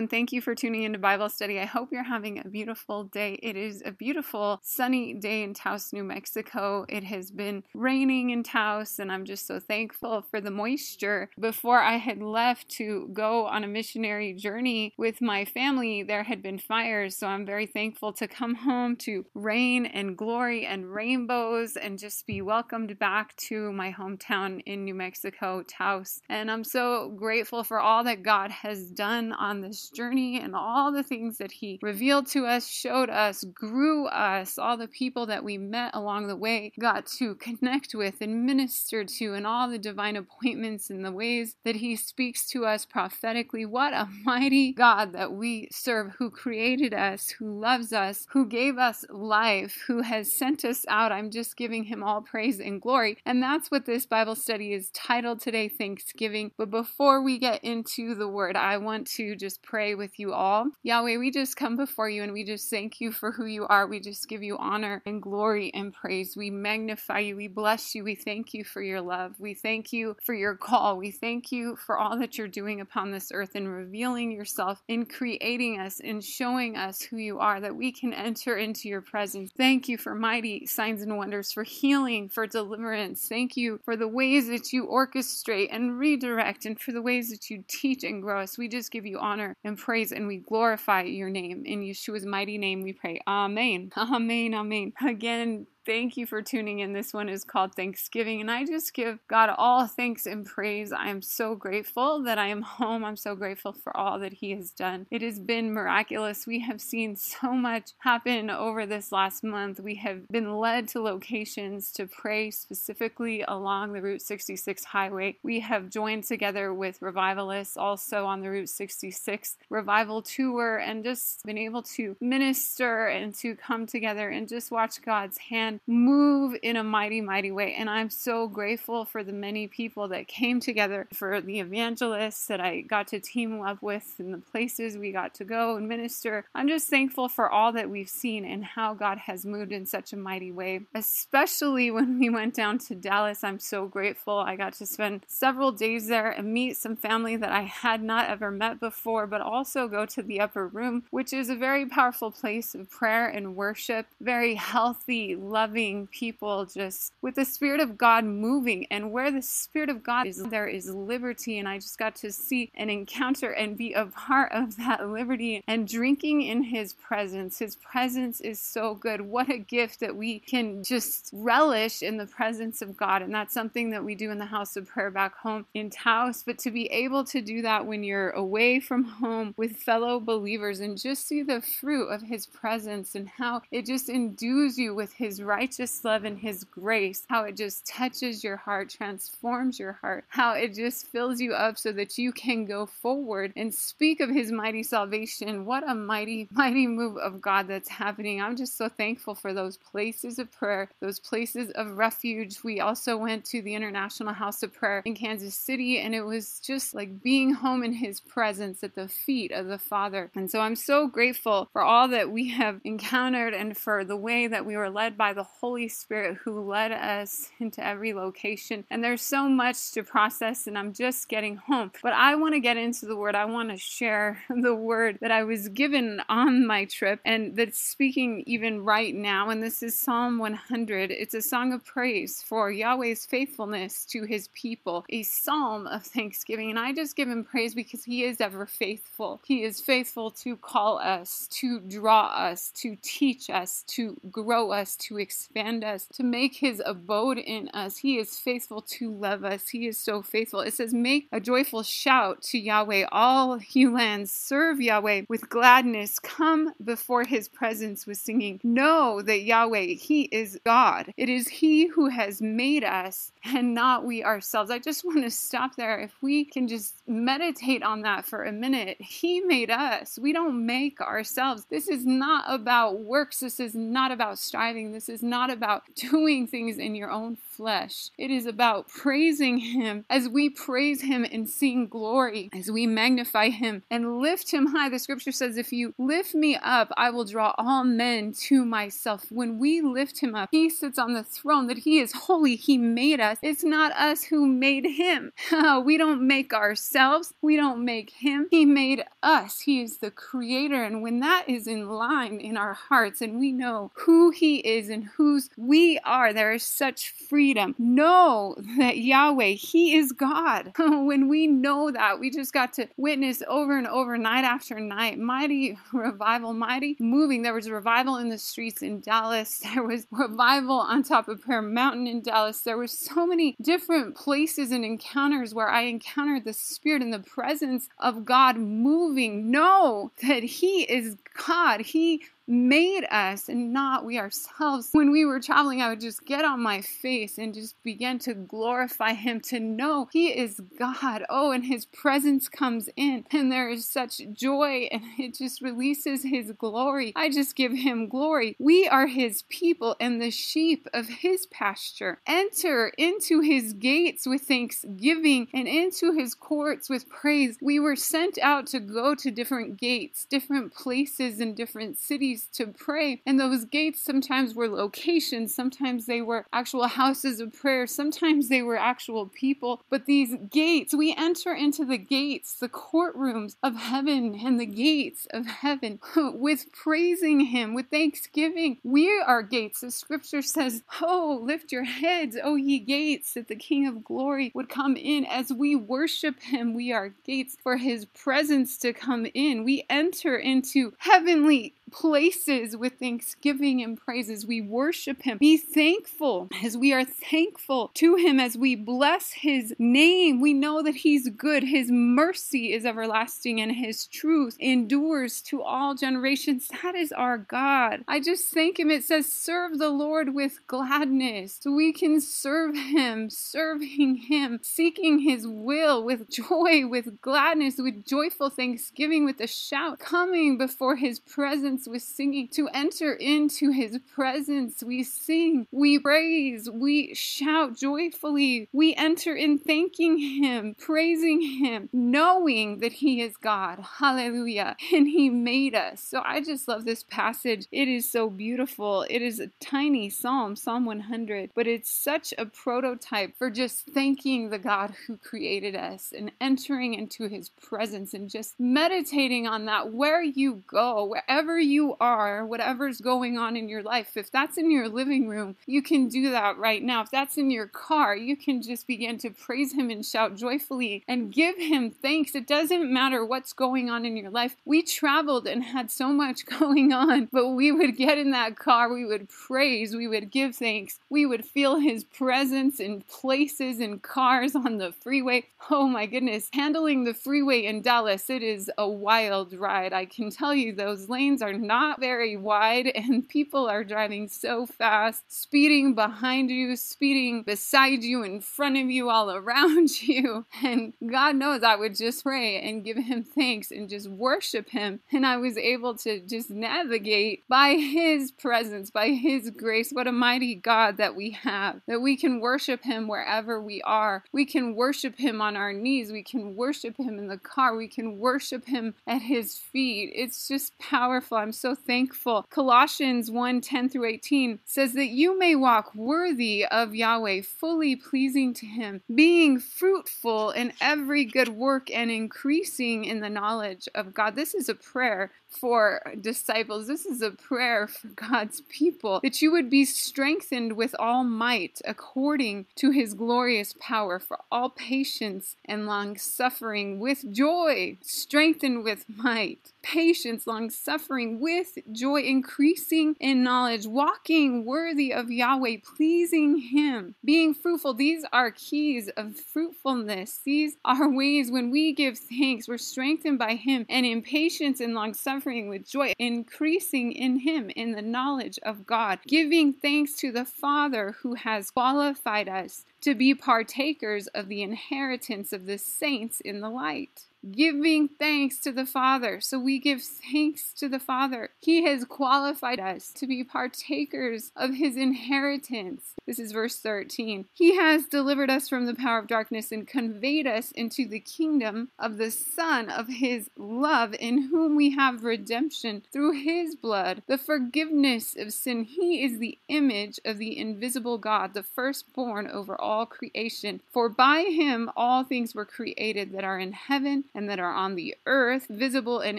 and thank you for tuning into Bible study. I hope you're having a beautiful day. It is a beautiful sunny day in Taos, New Mexico. It has been raining in Taos, and I'm just so thankful for the moisture. Before I had left to go on a missionary journey with my family, there had been fires, so I'm very thankful to come home to rain and glory and rainbows and just be welcomed back to my hometown in New Mexico, Taos. And I'm so grateful for all that God has done on this journey and all the things that He revealed to us, showed us, grew us, all the people that we met along the way, got to connect with and minister to, and all the divine appointments and the ways that He speaks to us prophetically. What a mighty God that we serve, who created us, who loves us, who gave us life, who has sent us out. I'm just giving Him all praise and glory. And that's what this Bible study is titled today Thanksgiving. But before we get into the word, I want to just pray with you all. Yahweh, we just come before you and we just thank you for who you are. We just give you honor and glory and praise. We magnify you. We bless you. We thank you for your love. We thank you for your call. We thank you for all that you're doing upon this earth and revealing yourself in creating us and showing us who you are, that we can enter into your presence. Thank you for mighty signs and wonders, for healing, for deliverance. Thank you for the ways that you orchestrate and redirect, and for the ways that you teach and grow us. We just give you honor and praise and we glorify your name. In Yeshua's mighty name we pray. Amen. Amen. Amen. Again, Thank you for tuning in. This one is called Thanksgiving, and I just give God all thanks and praise. I am so grateful that I am home. I'm so grateful for all that He has done. It has been miraculous. We have seen so much happen over this last month. We have been led to locations to pray specifically along the Route 66 highway. We have joined together with revivalists also on the Route 66 revival tour and just been able to minister and to come together and just watch God's hand move in a mighty, mighty way. And I'm so grateful for the many people that came together, for the evangelists that I got to team up with, and the places we got to go and minister. I'm just thankful for all that we've seen and how God has moved in such a mighty way, especially when we went down to Dallas. I'm so grateful. I got to spend several days there and meet some family that I had not ever met before, but also go to the upper room, which is a very powerful place of prayer and worship, very healthy, loving loving people, just with the Spirit of God moving. And where the Spirit of God is, there is liberty. And I just got to see and encounter and be a part of that liberty and drinking in His presence. His presence is so good. What a gift that we can just relish in the presence of God. And that's something that we do in the house of prayer back home in Taos. But to be able to do that when you're away from home with fellow believers and just see the fruit of His presence and how it just endues you with His righteous love and His grace, how it just touches your heart, transforms your heart, how it just fills you up so that you can go forward and speak of His mighty salvation. What a mighty, mighty move of God that's happening. I'm just so thankful for those places of prayer, those places of refuge. We also went to the International House of Prayer in Kansas City, and it was just like being home in His presence at the feet of the Father. And so I'm so grateful for all that we have encountered and for the way that we were led by the the Holy Spirit who led us into every location. And there's so much to process, and I'm just getting home. But I want to get into the word. I want to share the word that I was given on my trip and that's speaking even right now. And this is Psalm 100. It's a song of praise for Yahweh's faithfulness to his people, a psalm of thanksgiving. And I just give him praise because he is ever faithful. He is faithful to call us, to draw us, to teach us, to grow us, to expand us, to make his abode in us. He is faithful to love us. He is so faithful. It says, Make a joyful shout to Yahweh, all you lands. Serve Yahweh with gladness. Come before his presence with singing. Know that Yahweh, he is God. It is he who has made us and not we ourselves. I just want to stop there. If we can just meditate on that for a minute, he made us. We don't make ourselves. This is not about works. This is not about striving. This is is not about doing things in your own flesh. It is about praising Him as we praise Him and sing glory, as we magnify Him and lift Him high. The scripture says, If you lift me up, I will draw all men to myself. When we lift Him up, He sits on the throne, that He is holy. He made us. It's not us who made Him. we don't make ourselves, we don't make Him. He made us. He is the creator. And when that is in line in our hearts and we know who He is and whose we are, there is such freedom. Know that Yahweh, He is God. when we know that, we just got to witness over and over, night after night, mighty revival, mighty moving. There was revival in the streets in Dallas. There was revival on top of Prayer Mountain in Dallas. There were so many different places and encounters where I encountered the Spirit and the presence of God moving. Know that He is God. He made us and not we ourselves. When we were traveling, I would just get on my face and just begin to glorify Him, to know He is God. Oh, and His presence comes in, and there is such joy, and it just releases His glory. I just give Him glory. We are His people and the sheep of His pasture. Enter into His gates with thanksgiving and into His courts with praise. We were sent out to go to different gates, different places, and different cities to pray. And those gates sometimes were locations, sometimes they were actual houses of prayer, sometimes they were actual people. But these gates, we enter into the gates, the courtrooms of heaven and the gates of heaven with praising Him, with thanksgiving. We are gates. The scripture says, Oh, lift your heads, O ye gates, that the King of glory would come in. As we worship Him, we are gates for His presence to come in. We enter into heavenly places with thanksgiving and praises. We worship Him. Be thankful as we are thankful to Him, as we bless His name. We know that He's good. His mercy is everlasting and His truth endures to all generations. That is our God. I just thank Him. It says, serve the Lord with gladness. So we can serve Him, serving Him, seeking His will with joy, with gladness, with joyful thanksgiving, with a shout, coming before His presence with singing. To enter into his presence, we sing, we praise, we shout joyfully. We enter in thanking him, praising him, knowing that he is God. Hallelujah. And he made us. So I just love this passage. It is so beautiful. It is a tiny psalm, Psalm 100, but it's such a prototype for just thanking the God who created us and entering into his presence and just meditating on that where you go, wherever you you are, whatever's going on in your life, if that's in your living room, you can do that right now. If that's in your car, you can just begin to praise Him and shout joyfully and give Him thanks. It doesn't matter what's going on in your life. We traveled and had so much going on, but we would get in that car, we would praise, we would give thanks, we would feel His presence in places and cars on the freeway. Oh my goodness, handling the freeway in Dallas, it is a wild ride. I can tell you those lanes are not very wide, and people are driving so fast, speeding behind you, speeding beside you, in front of you, all around you. And God knows I would just pray and give Him thanks and just worship Him. And I was able to just navigate by His presence, by His grace. What a mighty God that we have, that we can worship Him wherever we are. We can worship Him on our knees, we can worship Him in the car, we can worship Him at His feet. It's just powerful. I'm so thankful. Colossians 1 10 through 18 says that you may walk worthy of Yahweh, fully pleasing to Him, being fruitful in every good work and increasing in the knowledge of God. This is a prayer for disciples. This is a prayer for God's people that you would be strengthened with all might according to his glorious power for all patience and long suffering with joy, strengthened with might, patience, long suffering with joy, increasing in knowledge, walking worthy of Yahweh, pleasing him, being fruitful. These are keys of fruitfulness. These are ways when we give thanks, we're strengthened by him, and in patience and long suffering with joy, increasing in Him in the knowledge of God, giving thanks to the Father who has qualified us to be partakers of the inheritance of the saints in the light giving thanks to the Father. So we give thanks to the Father. He has qualified us to be partakers of his inheritance. This is verse 13. He has delivered us from the power of darkness and conveyed us into the kingdom of the Son of his love, in whom we have redemption through his blood, the forgiveness of sin. He is the image of the invisible God, the firstborn over all creation. For by him all things were created that are in heaven and that are on the earth, visible and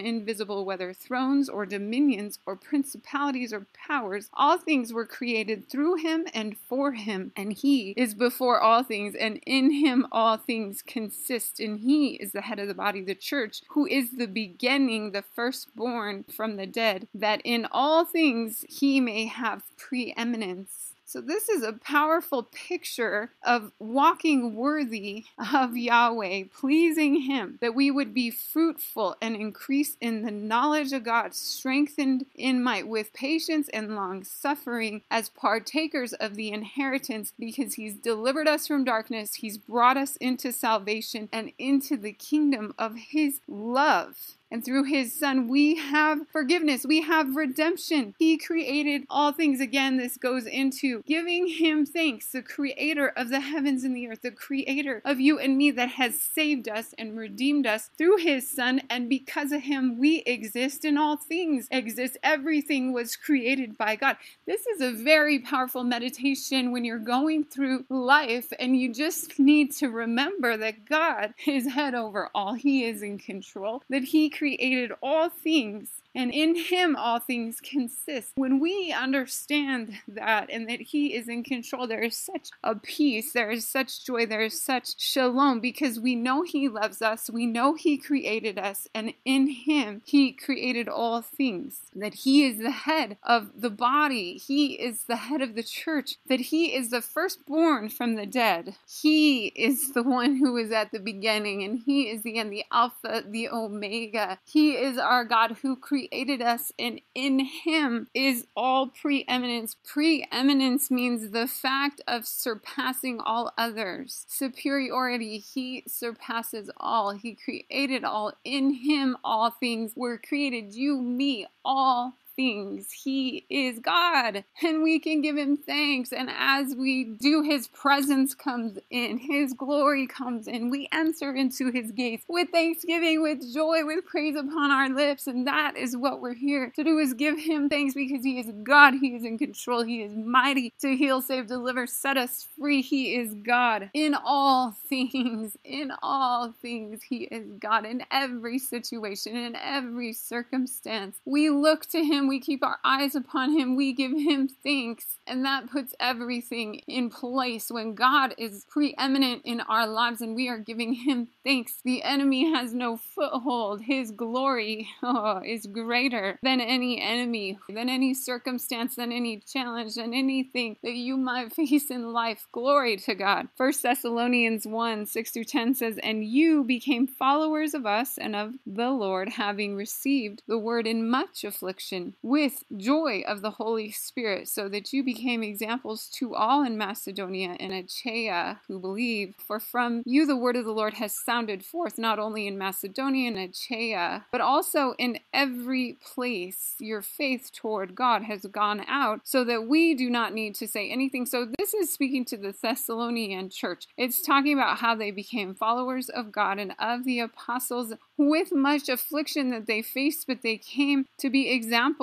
invisible, whether thrones or dominions or principalities or powers. All things were created through him and for him, and he is before all things, and in him all things consist. And he is the head of the body, the church, who is the beginning, the firstborn from the dead, that in all things he may have preeminence. So, this is a powerful picture of walking worthy of Yahweh, pleasing Him, that we would be fruitful and increase in the knowledge of God, strengthened in might, with patience and long suffering, as partakers of the inheritance, because He's delivered us from darkness, He's brought us into salvation and into the kingdom of His love. And through his son, we have forgiveness. We have redemption. He created all things. Again, this goes into giving him thanks, the creator of the heavens and the earth, the creator of you and me that has saved us and redeemed us through his son. And because of him, we exist and all things exist. Everything was created by God. This is a very powerful meditation when you're going through life and you just need to remember that God is head over all. He is in control, that he created all things and in him all things consist. When we understand that and that he is in control, there is such a peace, there is such joy, there is such shalom because we know he loves us, we know he created us, and in him he created all things. That he is the head of the body, he is the head of the church, that he is the firstborn from the dead. He is the one who is at the beginning, and he is the end, the Alpha, the Omega. He is our God who created created us, and in Him is all preeminence. Preeminence means the fact of surpassing all others, superiority. He surpasses all, He created all. In Him, all things were created. You, me, all things. He is God, and we can give him thanks. And as we do, his presence comes in, his glory comes in. We enter into his gates with thanksgiving, with joy, with praise upon our lips. And that is what we're here to do is give him thanks because he is God. He is in control. He is mighty to heal, save, deliver, set us free. He is God in all things. In all things, he is God in every situation, in every circumstance. We look to him we keep our eyes upon Him, we give Him thanks. And that puts everything in place when God is preeminent in our lives and we are giving Him thanks. The enemy has no foothold. His glory oh, is greater than any enemy, than any circumstance, than any challenge, than anything that you might face in life. Glory to God. 1 Thessalonians 1 6 through 10 says, And you became followers of us and of the Lord, having received the word in much affliction with joy of the Holy Spirit, so that you became examples to all in Macedonia and Achaia who believe. For from you the word of the Lord has sounded forth, not only in Macedonia and Achaia, but also in every place. Your faith toward God has gone out, so that we do not need to say anything. So, this is speaking to the Thessalonian church. It's talking about how they became followers of God and of the apostles with much affliction that they faced, but they came to be examples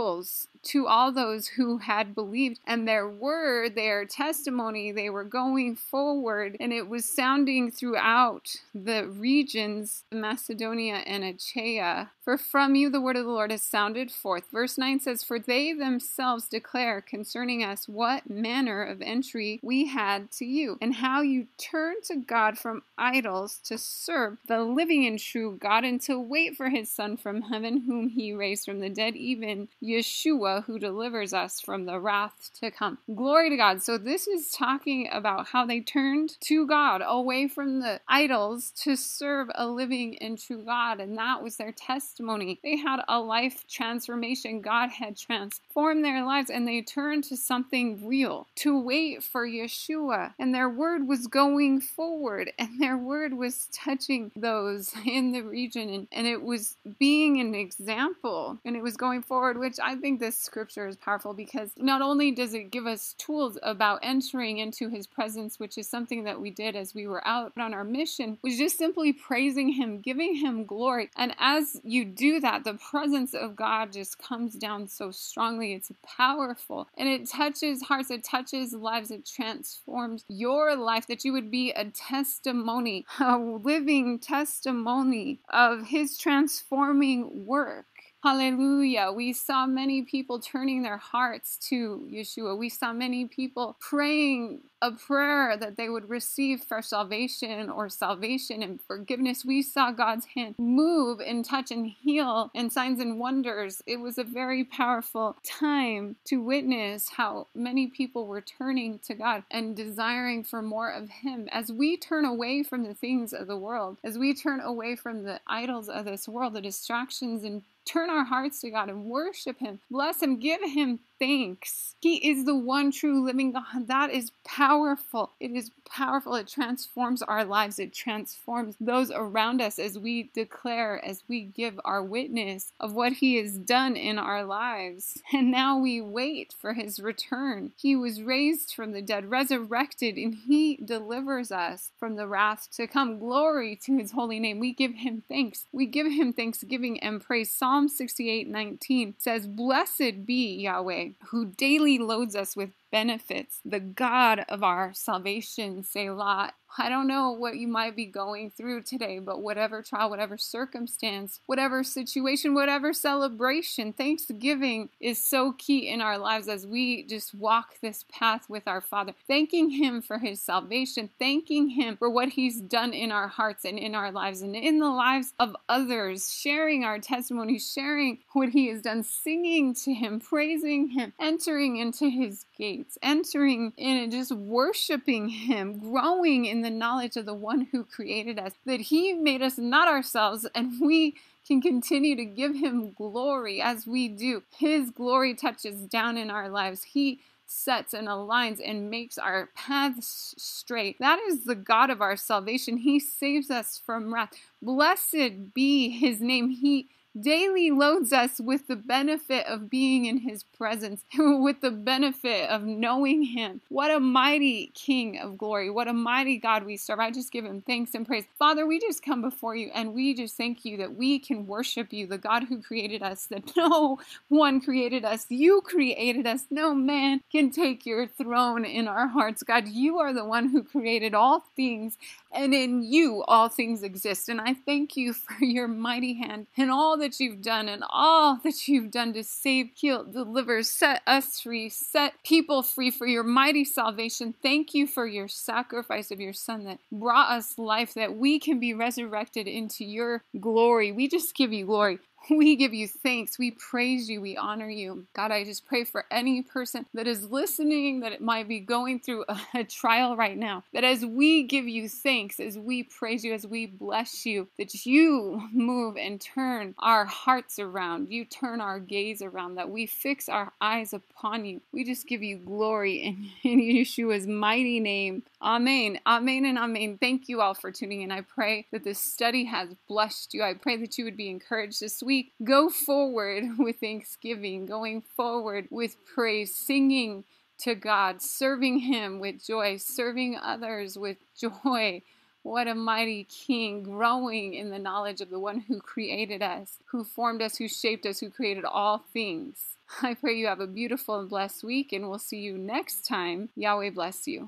to all those who had believed and their word, their testimony, they were going forward and it was sounding throughout the regions, Macedonia and Achaia. For from you the word of the Lord has sounded forth. Verse 9 says, For they themselves declare concerning us what manner of entry we had to you, and how you turned to God from idols to serve the living and true God, and to wait for his Son from heaven, whom he raised from the dead, even Yeshua who delivers us from the wrath to come. Glory to God. So, this is talking about how they turned to God, away from the idols, to serve a living and true God. And that was their testimony testimony. They had a life transformation. God had transformed their lives and they turned to something real to wait for Yeshua. And their word was going forward and their word was touching those in the region and, and it was being an example and it was going forward, which I think this scripture is powerful because not only does it give us tools about entering into his presence, which is something that we did as we were out on our mission, was just simply praising him, giving him glory. And as you do that, the presence of God just comes down so strongly. It's powerful and it touches hearts, it touches lives, it transforms your life that you would be a testimony, a living testimony of his transforming work. Hallelujah. We saw many people turning their hearts to Yeshua. We saw many people praying a prayer that they would receive for salvation or salvation and forgiveness. We saw God's hand move and touch and heal and signs and wonders. It was a very powerful time to witness how many people were turning to God and desiring for more of Him. As we turn away from the things of the world, as we turn away from the idols of this world, the distractions and turn our hearts to God and worship Him, bless Him, give Him thanks. He is the one true living God. That is powerful. It is powerful. It transforms our lives. It transforms those around us as we declare, as we give our witness of what He has done in our lives. And now we wait for His return. He was raised from the dead, resurrected, and He delivers us from the wrath to come. Glory to His holy name. We give Him thanks. We give Him thanksgiving and praise. Psalm 68 19 says, Blessed be Yahweh who daily loads us with benefits, the God of our salvation, Selah. I don't know what you might be going through today, but whatever trial, whatever circumstance, whatever situation, whatever celebration, Thanksgiving is so key in our lives as we just walk this path with our Father, thanking Him for His salvation, thanking Him for what He's done in our hearts and in our lives and in the lives of others, sharing our testimony, sharing what He has done, singing to Him, praising Him, entering into His gates, entering in and just worshiping Him, growing in the knowledge of the one who created us, that He made us not ourselves, and we can continue to give Him glory as we do. His glory touches down in our lives. He sets and aligns and makes our paths straight. That is the God of our salvation. He saves us from wrath. Blessed be His name. He daily loads us with the benefit of being in his presence, with the benefit of knowing him. What a mighty King of glory. What a mighty God we serve. I just give him thanks and praise. Father, we just come before you and we just thank you that we can worship you, the God who created us, that no one created us. You created us. No man can take your throne in our hearts. God, you are the one who created all things and in you all things exist. And I thank you for your mighty hand and all that you've done and all that you've done to save, heal, deliver, set us free, set people free for your mighty salvation. Thank you for your sacrifice of your Son that brought us life, that we can be resurrected into your glory. We just give you glory. We give you thanks. We praise you. We honor you. God, I just pray for any person that is listening that it might be going through a, a, trial right now, that as we give you thanks, as we praise you, as we bless you, that you move and turn our hearts around. You turn our gaze around, that we fix our eyes upon you. We just give you glory in, in Yeshua's mighty name. Amen. Amen and amen. Thank you all for tuning in. I pray that this study has blessed you. I pray that you would be encouraged this week. We go forward with thanksgiving, going forward with praise, singing to God, serving Him with joy, serving others with joy. What a mighty King, growing in the knowledge of the one who created us, who formed us, who shaped us, who created all things. I pray you have a beautiful and blessed week, and we'll see you next time. Yahweh bless you.